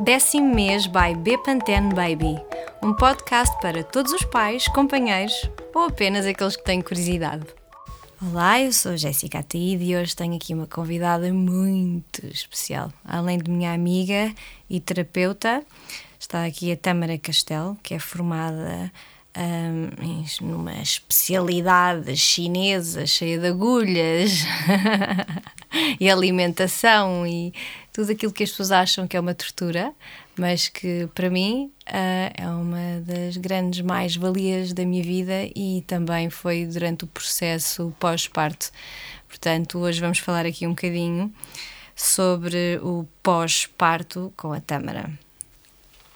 Décimo mês by Bepantene Baby, um podcast para todos os pais, companheiros ou apenas aqueles que têm curiosidade. Olá, eu sou Jéssica Ataíde e hoje tenho aqui uma convidada muito especial. Além de minha amiga e terapeuta, está aqui a Tâmara Castelo, que é formada um, numa especialidade chinesa cheia de agulhas e alimentação e tudo aquilo que as pessoas acham que é uma tortura, mas que para mim uh, é uma das grandes mais-valias da minha vida e também foi durante o processo pós-parto. Portanto, hoje vamos falar aqui um bocadinho sobre o pós-parto com a Tâmara.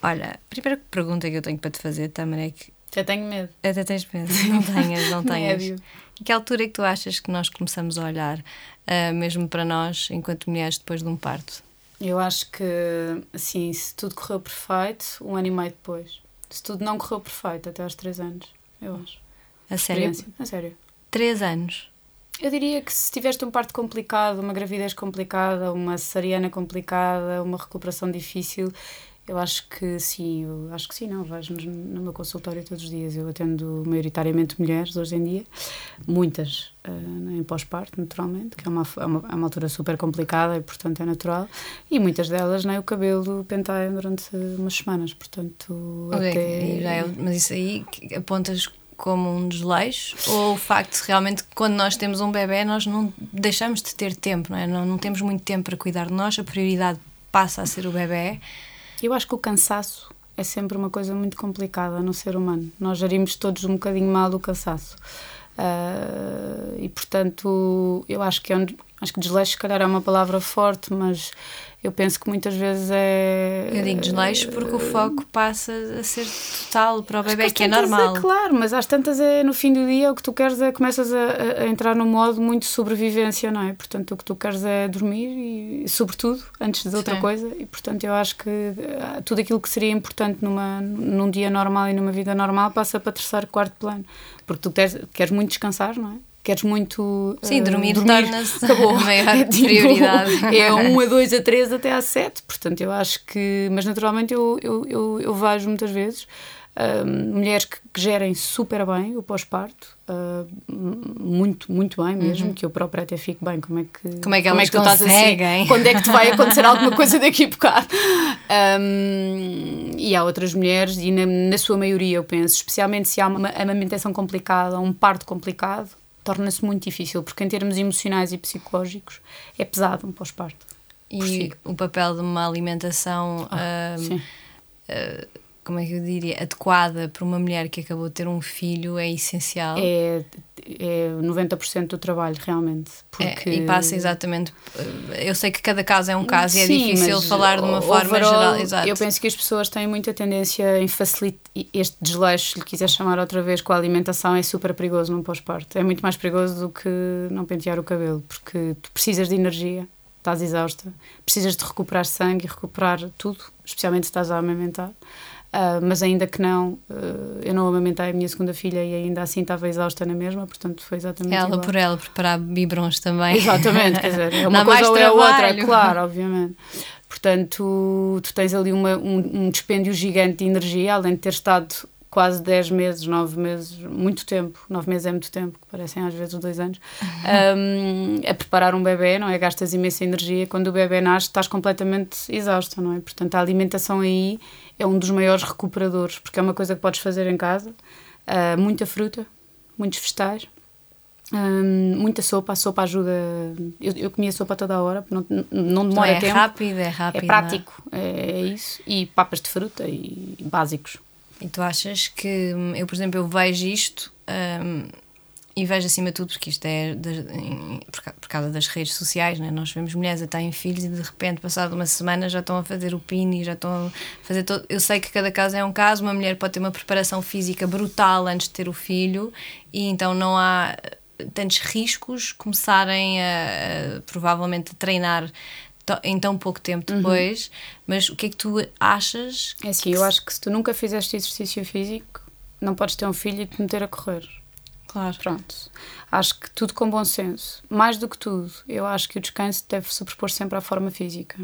Olha, a primeira pergunta que eu tenho para te fazer, Tâmara, é que até tenho medo. Até tens medo. Não tenhas, não tenhas. Em que altura é que tu achas que nós começamos a olhar, uh, mesmo para nós, enquanto mulheres, depois de um parto? Eu acho que, assim, se tudo correu perfeito, um ano e meio depois. Se tudo não correu perfeito, até aos três anos, eu acho. A sério? A sério. Três anos? Eu diria que se tiveste um parto complicado, uma gravidez complicada, uma cesariana complicada, uma recuperação difícil, eu acho que sim, eu acho que sim, não. Vais no meu consultório todos os dias. Eu atendo maioritariamente mulheres hoje em dia, muitas uh, em pós-parto, naturalmente, que é uma, é uma, é, uma, altura super complicada e, portanto, é natural. E muitas delas nem o cabelo penteia durante umas semanas, portanto. Okay, até... já é, mas isso aí apontas como um desleixo ou o facto de realmente quando nós temos um bebê nós não deixamos de ter tempo, não é? Não, não temos muito tempo para cuidar de nós, a prioridade passa a ser o bebê eu acho que o cansaço é sempre uma coisa muito complicada no ser humano. Nós gerimos todos um bocadinho mal o cansaço. Uh, e portanto, eu acho que é acho que desleixo, se calhar, é uma palavra forte, mas eu penso que muitas vezes é. Eu digo desleixo porque o foco passa a ser total para o bebê, que, que é normal. É, claro, mas às tantas é no fim do dia o que tu queres é começas a, a entrar num modo muito sobrevivência, não é? Portanto, o que tu queres é dormir e, sobretudo, antes de outra Sim. coisa, e portanto eu acho que ah, tudo aquilo que seria importante numa, num dia normal e numa vida normal passa para terceiro, quarto plano. Porque tu queres, queres muito descansar, não é? Queres muito. Sim, dormir, uh, dormir torna-se a maior é, tipo, prioridade. É 1 a 2 a 3 até às 7, portanto eu acho que. Mas naturalmente eu, eu, eu, eu vejo muitas vezes uh, mulheres que, que, gerem super bem o pós-parto, uh, muito, muito bem mesmo, uhum. que eu própria até fico bem. Como é que, como é que, como é que tu estás assim? Quando é que te vai acontecer alguma coisa daqui a bocado? Um, e há outras mulheres, e na, na sua maioria eu penso, especialmente se há uma amamentação complicada, um parto complicado torna-se muito difícil, porque em termos emocionais e psicológicos é pesado um pós-parto. E si. o papel de uma alimentação. Oh, uh, como é que eu diria? Adequada para uma mulher que acabou de ter um filho é essencial. É, é 90% do trabalho, realmente. Porque... É, e passa exatamente. Eu sei que cada caso é um caso Sim, e é difícil falar de uma forma overall, geral. Exato. Eu penso que as pessoas têm muita tendência em facilitar. Este desleixo, se lhe quiser chamar outra vez, com a alimentação é super perigoso num pós-parto. É muito mais perigoso do que não pentear o cabelo, porque tu precisas de energia, estás exausta, precisas de recuperar sangue e recuperar tudo, especialmente se estás a amamentar. Uh, mas ainda que não, uh, eu não amamentei a minha segunda filha e ainda assim estava exausta na mesma, portanto foi exatamente Ela igual. por ela, preparar biberons também. Exatamente, quer dizer, é uma coisa ou é outra, é claro, obviamente. Portanto, tu tens ali uma, um, um dispêndio gigante de energia, além de ter estado quase 10 meses, 9 meses, muito tempo, 9 meses é muito tempo, que parecem às vezes dois anos, um, a preparar um bebê, não é? Gastas imensa energia, quando o bebê nasce estás completamente exausta, não é? Portanto, a alimentação aí é um dos maiores recuperadores, porque é uma coisa que podes fazer em casa, uh, muita fruta, muitos vegetais, muita sopa, a sopa ajuda. Eu, eu comia sopa toda a hora, não, não demora então é tempo. Rápido, é rápido, é prático, é? é isso. E papas de fruta e básicos. E tu achas que, eu por exemplo, eu vejo isto um, e vejo acima de tudo, porque isto é em, por, causa das redes sociais, né? nós vemos mulheres a terem filhos e de repente, passado uma semana, já estão a fazer o PIN e já estão a fazer todo. Eu sei que cada caso é um caso, uma mulher pode ter uma preparação física brutal antes de ter o filho e então não há tantos riscos começarem a, a provavelmente a treinar em tão pouco tempo uhum. depois, uhum. mas o que é que tu achas? É assim, eu acho que se tu nunca fizeste exercício físico, não podes ter um filho e te meter a correr. Claro. Pronto. Acho que tudo com bom senso. Mais do que tudo, eu acho que o descanso deve sobrepor sempre à forma física.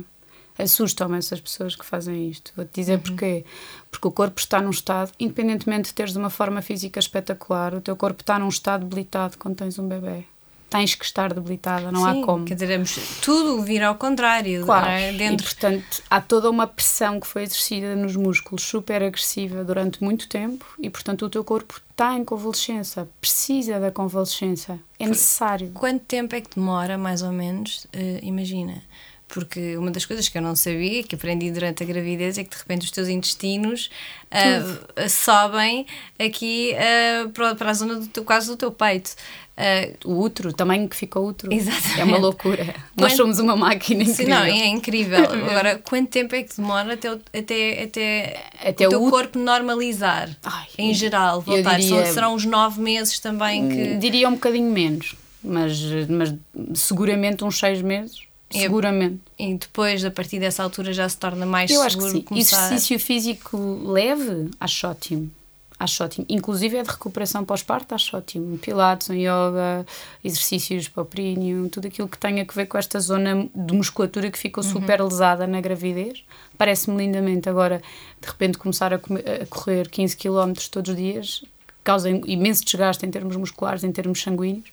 Assustam-me essas pessoas que fazem isto. Vou-te dizer uhum. porquê. Porque o corpo está num estado, independentemente de teres uma forma física espetacular, o teu corpo está num estado debilitado quando tens um bebê tens que estar debilitada, não Sim, há como. Quer dizer, tudo vira ao contrário. Claro, é? Dentro... e portanto há toda uma pressão que foi exercida nos músculos super agressiva durante muito tempo e portanto o teu corpo está em convalescença, precisa da convalescença, é necessário. Quanto tempo é que demora, mais ou menos? Uh, imagina porque uma das coisas que eu não sabia, que aprendi durante a gravidez, é que de repente os teus intestinos uh, sobem aqui uh, para, para a zona do teu, quase do teu peito. Uh, o útero, também que fica o útero. Exatamente. É uma loucura. Quanto... Nós somos uma máquina incrível. Sim, não, é incrível. Agora, quanto tempo é que demora até, até, até, até o teu o... corpo normalizar? Ai, em geral, voltar? Diria... Serão uns nove meses também que. Diria um bocadinho menos, mas, mas seguramente uns seis meses. Seguramente. E depois, a partir dessa altura, já se torna mais Eu seguro acho que sim. Exercício físico leve, acho ótimo acho ótimo. Inclusive é de recuperação pós-parto, acho ótimo. Pilates, um yoga, exercícios para o períneo, tudo aquilo que tenha a ver com esta zona de musculatura que ficou uhum. super lesada na gravidez. Parece-me lindamente. Agora, de repente, começar a, a correr 15 km todos os dias causa imenso desgaste em termos musculares, em termos sanguíneos.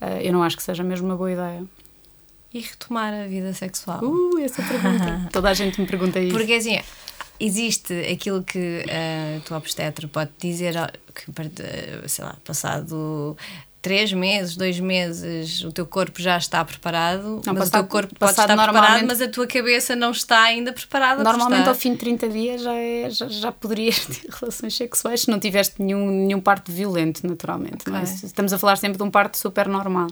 Uh, eu não acho que seja mesmo uma boa ideia. E retomar a vida sexual? Uh, essa pergunta. Toda a gente me pergunta isso. Porque assim, existe aquilo que a tua obstetra pode dizer que, sei lá, passado três meses, dois meses, o teu corpo já está preparado, não, mas passado, o teu corpo pode estar preparado, mas a tua cabeça não está ainda preparada. Normalmente ao fim de 30 dias já, é, já, já poderias ter relações sexuais se não tiveste nenhum, nenhum parto violento, naturalmente. Okay. Mas estamos a falar sempre de um parto super normal.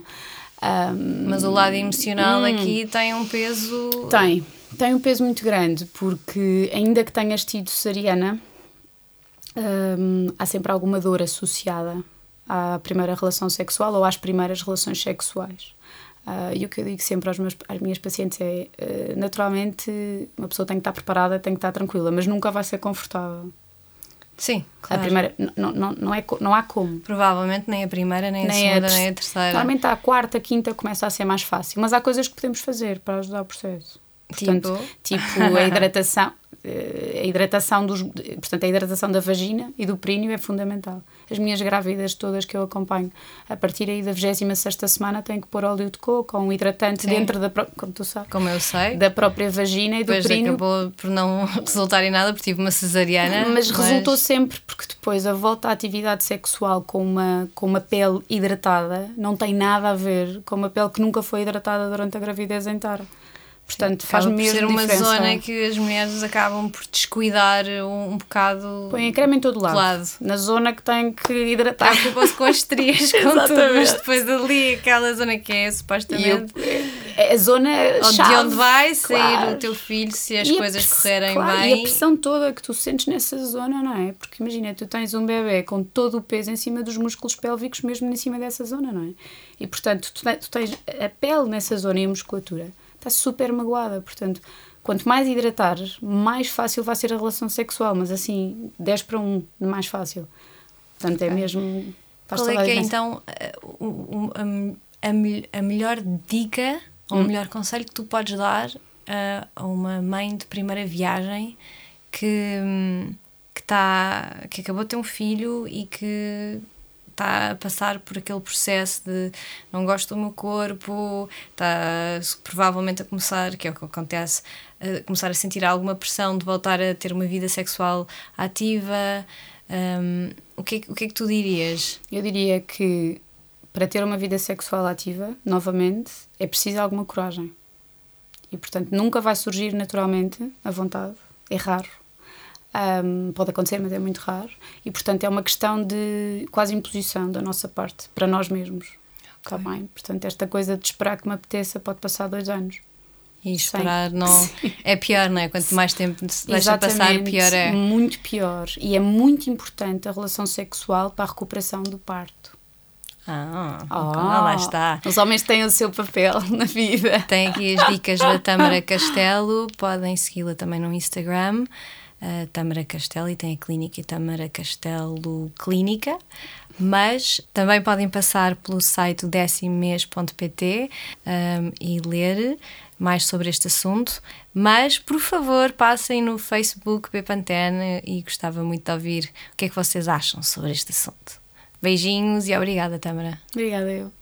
Um, mas o lado emocional hum, aqui tem um peso. Tem tem um peso muito grande, porque ainda que tenhas tido cesariana, hum, há sempre alguma dor associada à primeira relação sexual ou às primeiras relações sexuais. Uh, e o que eu digo sempre aos meus, às minhas pacientes é: uh, naturalmente, uma pessoa tem que estar preparada, tem que estar tranquila, mas nunca vai ser confortável. Sim, claro. A primeira, não, não, não, é, não há como. Provavelmente nem a primeira, nem, nem a segunda, a nem a terceira. Normalmente a quarta, a quinta começa a ser mais fácil, mas há coisas que podemos fazer para ajudar o processo. Portanto, tipo, tipo a hidratação, a hidratação dos, portanto, a hidratação da vagina e do períneo é fundamental. As minhas grávidas todas que eu acompanho, a partir aí da 26 semana, têm que pôr óleo de coco ou um hidratante Sim. dentro da, como tu sabes, como eu sei, da própria vagina e do depois períneo. acabou por não resultar em nada porque tive uma cesariana. Mas, mas, resultou sempre porque depois a volta à atividade sexual com uma, com uma pele hidratada não tem nada a ver com uma pele que nunca foi hidratada durante a gravidez inteira. Portanto, faz mesmo ser uma diferença. zona que as mulheres acabam por descuidar um, um bocado. Põem creme em todo lado. lado. Na zona que tem que hidratar. Preocupam-se com as estrias, com tudo, mas depois ali, aquela zona que é supostamente. É a zona chave, de onde vai sair claro. o teu filho se as e coisas correrem claro, bem. E a pressão toda que tu sentes nessa zona, não é? Porque imagina, tu tens um bebê com todo o peso em cima dos músculos pélvicos, mesmo em cima dessa zona, não é? E portanto, tu tens a pele nessa zona e a musculatura está super magoada. Portanto, quanto mais hidratares, mais fácil vai ser a relação sexual, mas assim, 10 para 1, mais fácil. Portanto, é mesmo. Qual é que é então a, a, a, melhor dica ou hum. o melhor conselho que tu podes dar a, a uma mãe de primeira viagem que, que, tá, que acabou de ter um filho e que está a passar por aquele processo de não gosto do meu corpo, está provavelmente a começar, que é o que acontece, a começar a sentir alguma pressão de voltar a ter uma vida sexual ativa. Um, o, que é, o que é que tu dirias? Eu diria que para ter uma vida sexual ativa, novamente, é preciso alguma coragem. E, portanto, nunca vai surgir naturalmente a vontade. É raro. Um, pode acontecer, mas é muito raro. E, portanto, é uma questão de quase imposição da nossa parte, para nós mesmos. Está okay. bem? Portanto, esta coisa de esperar que me apeteça pode passar dois anos. E esperar Sim. não é pior, não é? Quanto mais tempo se deixa passar, pior é. Muito pior. E é muito importante a relação sexual para a recuperação do parto. Ah, oh, lá está. Os homens têm o seu papel na vida. Tem aqui as dicas da Tâmara Castelo, podem segui-la também no Instagram uh, Tâmara Castelo e tem a clínica Tâmara Castelo Clínica. Mas também podem passar pelo site decimês.pt um, e ler mais sobre este assunto. Mas, por favor, passem no Facebook Bepantene e gostava muito de ouvir o que é que vocês acham sobre este assunto. Beijinhos e obrigada, Tâmara. Obrigada, eu.